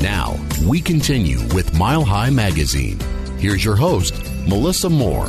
Now, we continue with Mile High Magazine. Here's your host, Melissa Moore.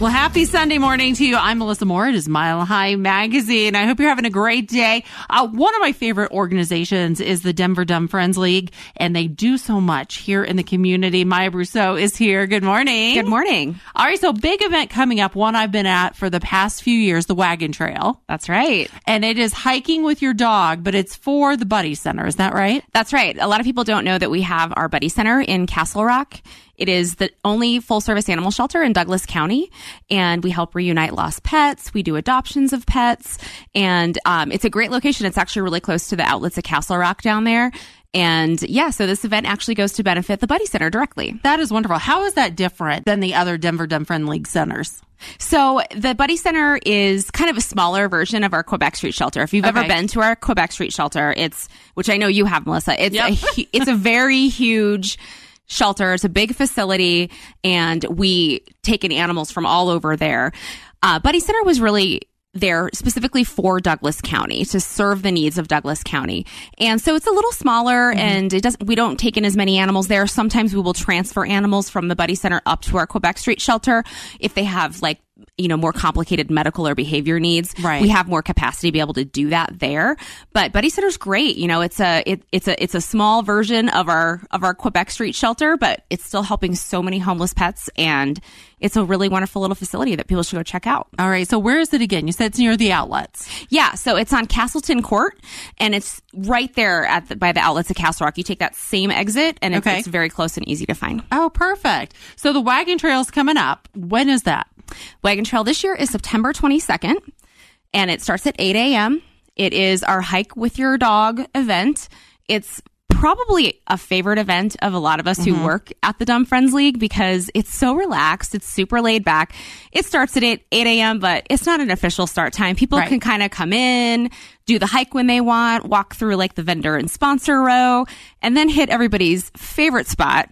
Well, happy Sunday morning to you. I'm Melissa Moore. It is Mile High Magazine. I hope you're having a great day. Uh, one of my favorite organizations is the Denver Dumb Friends League, and they do so much here in the community. Maya Brousseau is here. Good morning. Good morning. All right, so big event coming up, one I've been at for the past few years, the Wagon Trail. That's right. And it is hiking with your dog, but it's for the Buddy Center. Is that right? That's right. A lot of people don't know that we have our Buddy Center in Castle Rock. It is the only full service animal shelter in Douglas County, and we help reunite lost pets. We do adoptions of pets, and um, it's a great location. It's actually really close to the outlets of Castle Rock down there. And yeah, so this event actually goes to benefit the Buddy Center directly. That is wonderful. How is that different than the other Denver Dumb Friend League centers? So the Buddy Center is kind of a smaller version of our Quebec Street shelter. If you've Okay. ever been to our Quebec Street shelter, it's which I know you have, Melissa. It's Yep. a, it's a very huge shelter. It's a big facility, and we take in animals from all over there. Uh, Buddy Center was really there specifically for Douglas County to serve the needs of Douglas County. And so it's a little smaller and it doesn't we don't take in as many animals there. Sometimes we will transfer animals from the Buddy Center up to our Quebec Street shelter if they have like you know more complicated medical or behavior needs Right. we have more capacity to be able to do that there but buddy center's great you know it's a it, it's a it's a small version of our of our quebec street shelter but it's still helping so many homeless pets and it's a really wonderful little facility that people should go check out All right, so where is it again? You said it's near the outlets. yeah, so it's on Castleton Court, and it's right there at the, by the outlets of Castle Rock. You take that same exit, and it's, Okay. it's very close and easy to find. Oh, perfect. So the wagon trail's coming up. When is that? Wagon Trail this year is September 22nd, and it starts at 8 a.m. It is our hike with your dog event. It's probably a favorite event of a lot of us who mm-hmm. work at the Dumb Friends League because it's so relaxed. It's super laid back. It starts at 8, 8 a.m., but it's not an official start time. People Right. can kind of come in, do the hike when they want, walk through like the vendor and sponsor row, and then hit everybody's favorite spot,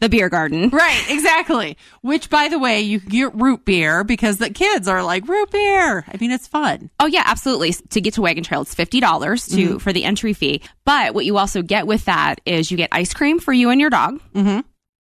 the beer garden. Right, exactly. Which, by the way, you can get root beer because the kids are like root beer. I mean, it's fun. Oh yeah, absolutely. To get to Wagon Trail, it's fifty dollars to Mm-hmm. for the entry fee. But what you also get with that is you get ice cream for you and your dog, mm-hmm.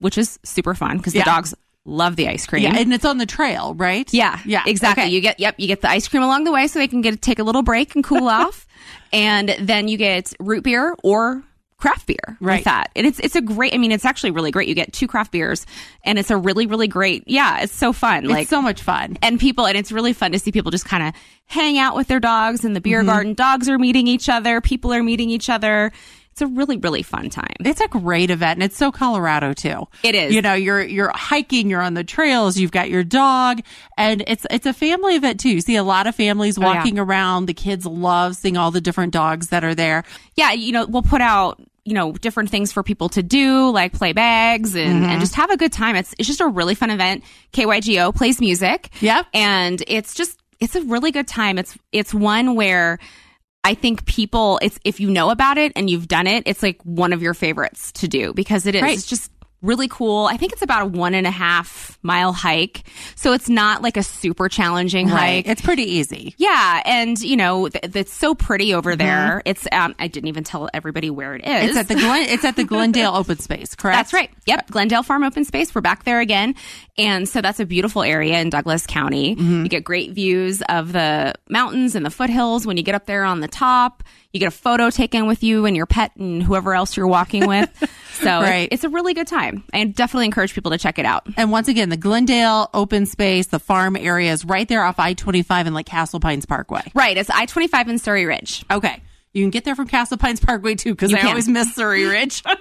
which is super fun because Yeah. the dogs love the ice cream. Yeah, and it's on the trail, right? Yeah, yeah, exactly. Okay. You get yep, you get the ice cream along the way so they can get take a little break and cool off, and then you get root beer or craft beer Right. with that. And it's it's a great. I mean, it's actually really great. You get two craft beers, and it's a really really great. Yeah, it's so fun. It's like so much fun. and people and it's really fun to see people just kind of hang out with their dogs in the beer Mm-hmm. garden dogs are meeting each other people are meeting each other it's a really really fun time It's a great event, and it's so Colorado too. It is. You know, you're you're hiking, you're on the trails, you've got your dog, and it's it's a family event too. You see a lot of families Oh, yeah. walking around. The kids love seeing all the different dogs that are there. yeah you know we'll put out you know different things for people to do like play bags and, Mm-hmm. and just have a good time it's it's just a really fun event KYGO plays music Yep. and it's just it's a really good time it's it's one where I think people, it's if you know about it and you've done it, it's like one of your favorites to do because it is. Right. It's just really cool. I think it's about a one and a half mile hike, so it's not like a super challenging hike. It's pretty easy. yeah, and you know th- it's so pretty over there. It's um, I didn't even tell everybody where it is. Mm-hmm. It's at the Glen, it's at the Glendale Open Space, correct? That's right. Yep. Glendale Farm Open Space. We're back there again. And so that's a beautiful area in Douglas County. Mm-hmm. You get great views of the mountains and the foothills when you get up there on the top. You get a photo taken with you and your pet and whoever else you're walking with. So Right. it's a really good time. I definitely encourage people to check it out. And once again, the Glendale Open Space, the farm area is right there off I twenty five and like Castle Pines Parkway. Right. It's I 25 in Surrey Ridge. Okay. You can get there from Castle Pines Parkway too, because I can. always miss Surrey Ridge.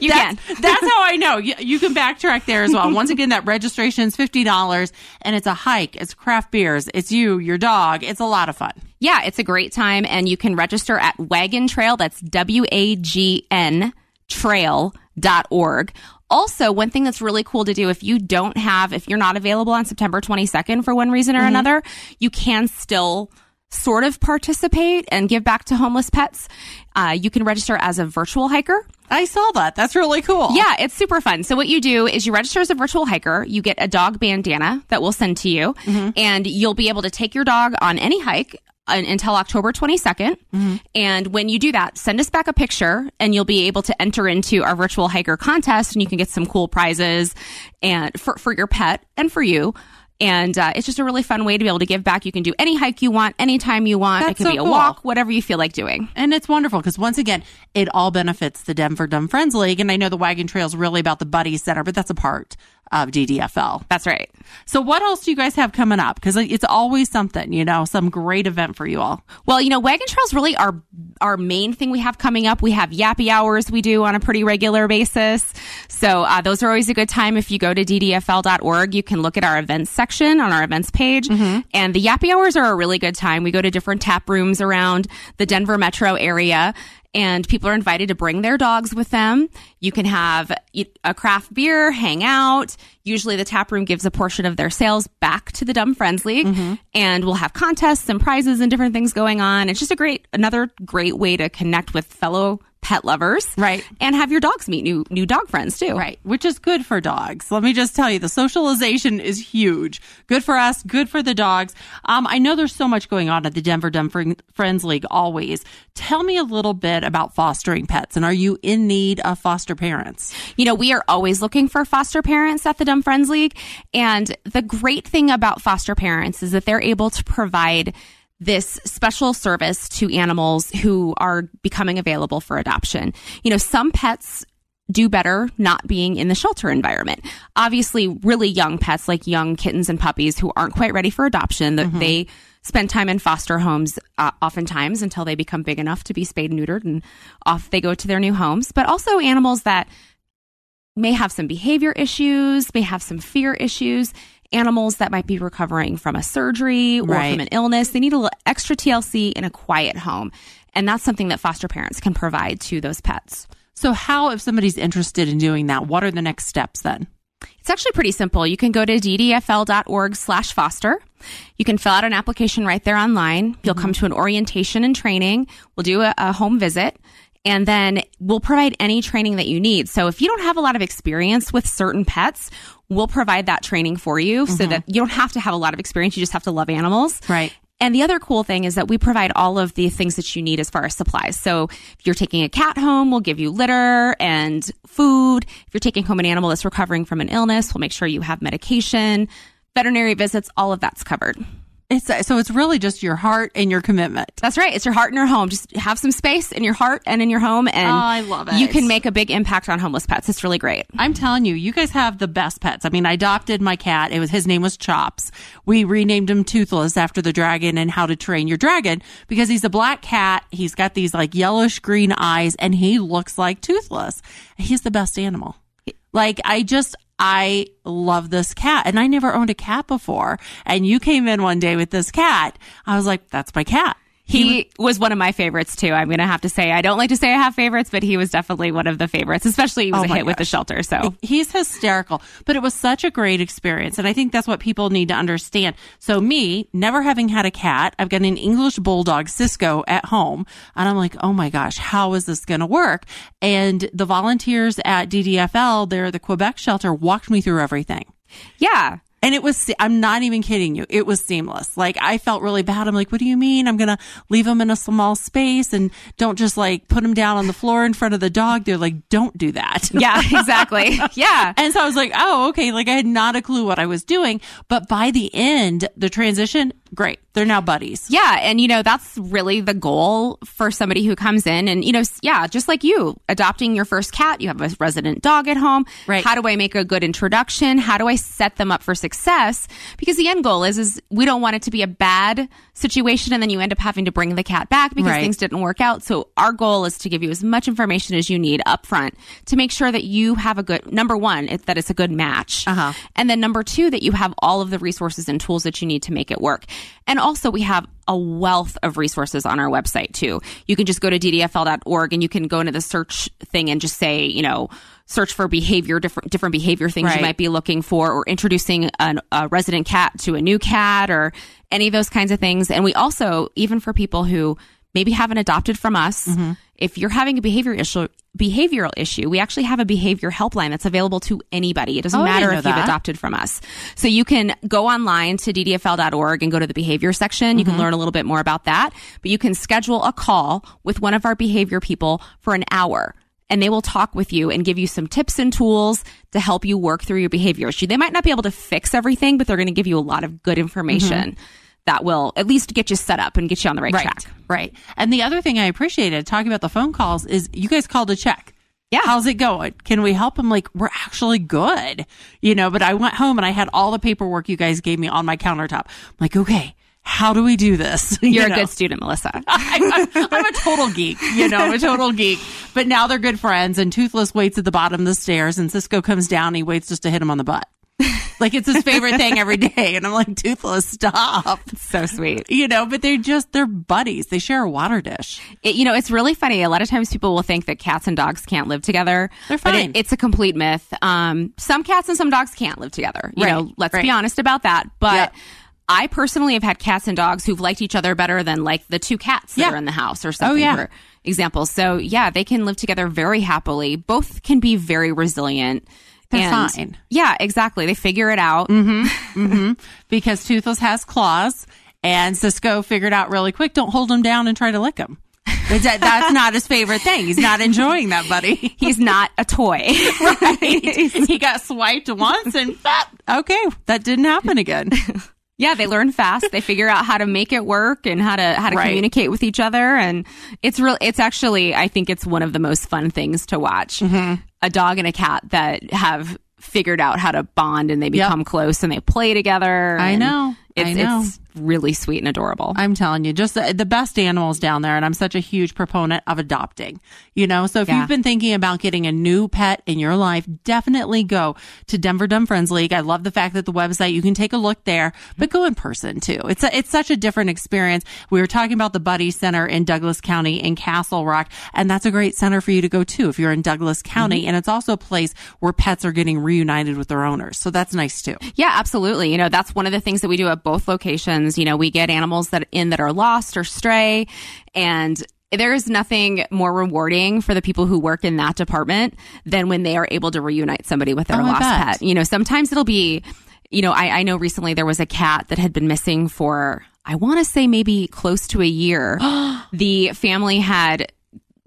You that's, can. that's how I know. You, you can backtrack there as well. Once again, that registration is fifty dollars, and it's a hike. It's craft beers. It's you, your dog. It's a lot of fun. Yeah, it's a great time, and you can register at Wagon Trail. That's W A G N trail.org. Also, one thing that's really cool to do if you don't have, if you're not available on September 22nd for one reason or another, you can still sort of participate and give back to homeless pets. Uh, you can register as a virtual hiker. I saw that. That's really cool. Yeah, it's super fun. So what you do is you register as a virtual hiker, you get a dog bandana that we'll send to you, and you'll be able to take your dog on any hike until October 22nd. And when you do that, send us back a picture and you'll be able to enter into our virtual hiker contest and you can get some cool prizes and for, for your pet and for you. And uh, it's just a really fun way to be able to give back. You can do any hike you want, anytime you want. That's it can so be a cool. walk, whatever you feel like doing. And it's wonderful because once again, it all benefits the Denver Dumb Friends League. And I know the Wagon Trail is really about the Buddy Center, but that's a part of DDFL. That's right. So what else do you guys have coming up? Because it's always something, you know, some great event for you all. Well, you know, wagon trails really are our main thing we have coming up. We have yappy hours we do on a pretty regular basis. So uh, those are always a good time. If you go to ddfl.org, you can look at our events section on our events page. And the yappy hours are a really good time. We go to different tap rooms around the Denver metro area. And people are invited to bring their dogs with them. You can have a craft beer, hang out. Usually the tap room gives a portion of their sales back to the Dumb Friends League. Mm-hmm. And we'll have contests and prizes and different things going on. It's just a great, another great way to connect with fellow pet lovers. Right. And have your dogs meet new, new dog friends too. Right, which is good for dogs. Let me just tell you, the socialization is huge. Good for us, good for the dogs. Um, I know there's so much going on at the Denver Dumb Friends League always. Tell me a little bit about fostering pets and are you in need of foster parents? You know, we are always looking for foster parents at the Dumb Friends League. And the great thing about foster parents is that they're able to provide this special service to animals who are becoming available for adoption. You know, some pets do better not being in the shelter environment. Obviously, really young pets like young kittens and puppies who aren't quite ready for adoption, that they spend time in foster homes uh, oftentimes until they become big enough to be spayed and neutered and off they go to their new homes. But also animals that may have some behavior issues, may have some fear issues, animals that might be recovering from a surgery or Right. from an illness. They need a little extra TLC in a quiet home. And that's something that foster parents can provide to those pets. So how, if somebody's interested in doing that, what are the next steps then? It's actually pretty simple. You can go to ddfl.org slash foster. You can fill out an application right there online. You'll mm-hmm. come to an orientation and training. We'll do a, a home visit and then we'll provide any training that you need. So if you don't have a lot of experience with certain pets, we'll provide that training for you so mm-hmm. that you don't have to have a lot of experience. You just have to love animals. Right. And the other cool thing is that we provide all of the things that you need as far as supplies. So if you're taking a cat home, we'll give you litter and food. If you're taking home an animal that's recovering from an illness, we'll make sure you have medication, veterinary visits, all of that's covered. It's so it's really just your heart and your commitment. That's right. It's your heart and your home. Just have some space in your heart and in your home and Oh, I love it. you can make a big impact on homeless pets. It's really great. I'm telling you, you guys have the best pets. I mean, I adopted my cat. It was his name was Chops. We renamed him Toothless after the dragon and How to Train Your Dragon because he's a black cat. He's got these like yellowish green eyes and he looks like Toothless. He's the best animal. Like I just I love this cat and I never owned a cat before. And you came in one day with this cat. I was like, that's my cat. He was one of my favorites too. I'm going to have to say, I don't like to say I have favorites, but he was definitely one of the favorites, especially he was Oh a hit with the shelter. So He's hysterical, but it was such a great experience. And I think that's what people need to understand. So me, never having had a cat, I've got an English bulldog, Cisco, at home. And I'm like, oh my gosh, how is this going to work? And the volunteers at DDFL, they're the Quebec shelter, walked me through everything. yeah, And it was, I'm not even kidding you. It was seamless. Like I felt really bad. I'm like, what do you mean? I'm going to leave them in a small space and don't just like put them down on the floor in front of the dog. They're like, don't do that. yeah, exactly. Yeah. And so I was like, oh, okay. Like I had not a clue what I was doing. But by the end, the transition, great. They're now buddies. Yeah, and you know that's really the goal for somebody who comes in and you know yeah, just like you, adopting your first cat, you have a resident dog at home. Right. How do I make a good introduction? How do I set them up for success? Because the end goal is is we don't want it to be a bad situation and then you end up having to bring the cat back because Right. things didn't work out. So our goal is to give you as much information as you need up front to make sure that you have a good number one, it, that it's a good match. Uh-huh. And then number two, that you have all of the resources and tools that you need to make it work. And also we have a wealth of resources on our website too. You can just go to ddfl.org and you can go into the search thing and just say, you know, search for behavior, different, different behavior things Right. you might be looking for or introducing an, a resident cat to a new cat or any of those kinds of things. And we also, even for people who maybe haven't adopted from us. If you're having a behavior issue, behavioral issue, we actually have a behavior helpline that's available to anybody. It doesn't Oh, matter if know you've adopted from us. So you can go online to ddfl.org and go to the behavior section. You Mm-hmm. can learn a little bit more about that, but you can schedule a call with one of our behavior people for an hour. And they will talk with you and give you some tips and tools to help you work through your behavior issue. They might not be able to fix everything, but they're going to give you a lot of good information that will at least get you set up and get you on the right. Right. track. Right. And the other thing I appreciated talking about the phone calls is you guys called to check. Yeah. How's it going? Can we help them? Like, we're actually good, you know, but I went home and I had all the paperwork you guys gave me on my countertop. I'm like, okay, how do we do this? You You're a know? good student, Melissa. I'm, I'm a total geek, you know, I'm a total geek. But now they're good friends, and Toothless waits at the bottom of the stairs, and Cisco comes down. And he waits just to hit him on the butt. Like it's his favorite thing every day. And I'm like, Toothless, stop. so sweet. You know, but they're just, they're buddies. They share a water dish. It, you know, it's really funny. A lot of times people will think that cats and dogs can't live together. They're But fine. it, it's a complete myth. Um, some cats and some dogs can't live together. You Right, know, let's right. be honest about that. But Yeah. I personally have had cats and dogs who've liked each other better than like the two cats that Yeah. are in the house or something. Oh, yeah. For example, so yeah, they can live together very happily. Both can be very resilient. They're and fine. Yeah, exactly. They figure it out. because Toothless has claws, and Cisco figured out really quick don't hold him down and try to lick him. That's not his favorite thing. He's not enjoying that, buddy. He's not a toy. Right. he got swiped once, and that, okay, that didn't happen again. Yeah, they learn fast. They figure out how to make it work and how to how to Right. communicate with each other and it's real it's actually I think it's one of the most fun things to watch. Mm-hmm. A dog and a cat that have figured out how to bond and they become close and they play together. I know. It's I know. it's really sweet and adorable. I'm telling you, just the, the best animals down there. And I'm such a huge proponent of adopting, you know? So if Yeah. you've been thinking about getting a new pet in your life, definitely go to Denver Dumb Friends League. I love the fact that the website, you can take a look there, but go in person too. It's a, it's such a different experience. We were talking about the Buddy Center in Douglas County in Castle Rock, and that's a great center for you to go to if you're in Douglas County. Mm-hmm. And it's also a place where pets are getting reunited with their owners. So that's nice too. Yeah, absolutely. You know, that's one of the things that we do at both locations. You know, we get animals that in that are lost or stray and there is nothing more rewarding for the people who work in that department than when they are able to reunite somebody with their Oh, lost pet. You know, sometimes it'll be, you know, I, I know recently there was a cat that had been missing for, I want to say maybe close to a year. the family had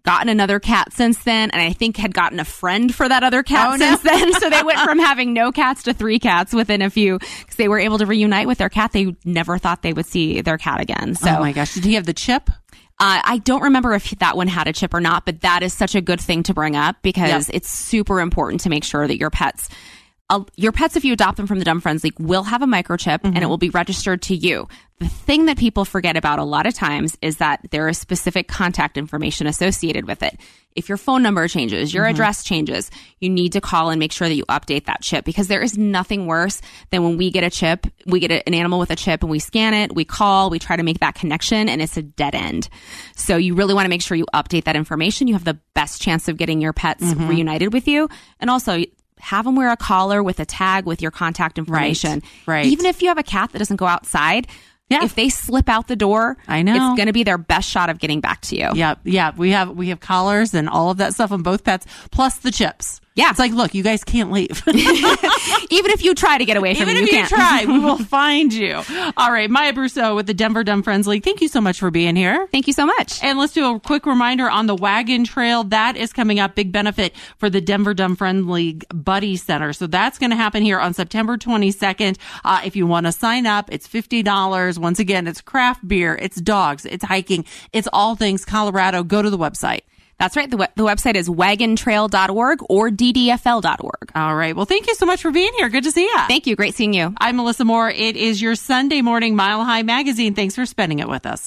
gotten another cat since then and I think had gotten a friend for that other cat Oh, no. since then. So they went from having no cats to three cats within a few because they were able to reunite with their cat. They never thought they would see their cat again. So oh my gosh. Did he have the chip? uh, I don't remember if that one had a chip or not, but that is such a good thing to bring up because Yep. it's super important to make sure that your pets, uh, your pets, if you adopt them from the Dumb Friends League, will have a microchip and it will be registered to you. The thing that people forget about a lot of times is that there is specific contact information associated with it. If your phone number changes, your address changes, you need to call and make sure that you update that chip because there is nothing worse than when we get a chip, we get an animal with a chip and we scan it, we call, we try to make that connection and it's a dead end. So you really want to make sure you update that information. You have the best chance of getting your pets reunited with you. And also have them wear a collar with a tag with your contact information. right. right. Even if you have a cat that doesn't go outside, Yeah. if they slip out the door, I know. it's going to be their best shot of getting back to you. Yeah, yeah. We have we have collars and all of that stuff on both pets, plus the chips. Yeah. it's like, look, you guys can't leave. Even if you try to get away from Even it, if you you can't. try, we will find you. All right, Maya Brousseau with the Denver Dumb Friends League. Thank you so much for being here. Thank you so much. And let's do a quick reminder on the Wagon Trail. That is coming up. Big benefit for the Denver Dumb Friend League Buddy Center. So that's going to happen here on September 22nd. Uh, if you want to sign up, it's $50. Once again, it's craft beer, it's dogs, it's hiking, it's all things Colorado. Go to the website. That's right. The, we- the website is wagntrail.org or ddfl.org. All right. Well, thank you so much for being here. Good to see you. Thank you. Great seeing you. I'm Melissa Moore. It is your Sunday morning Mile High magazine. Thanks for spending it with us.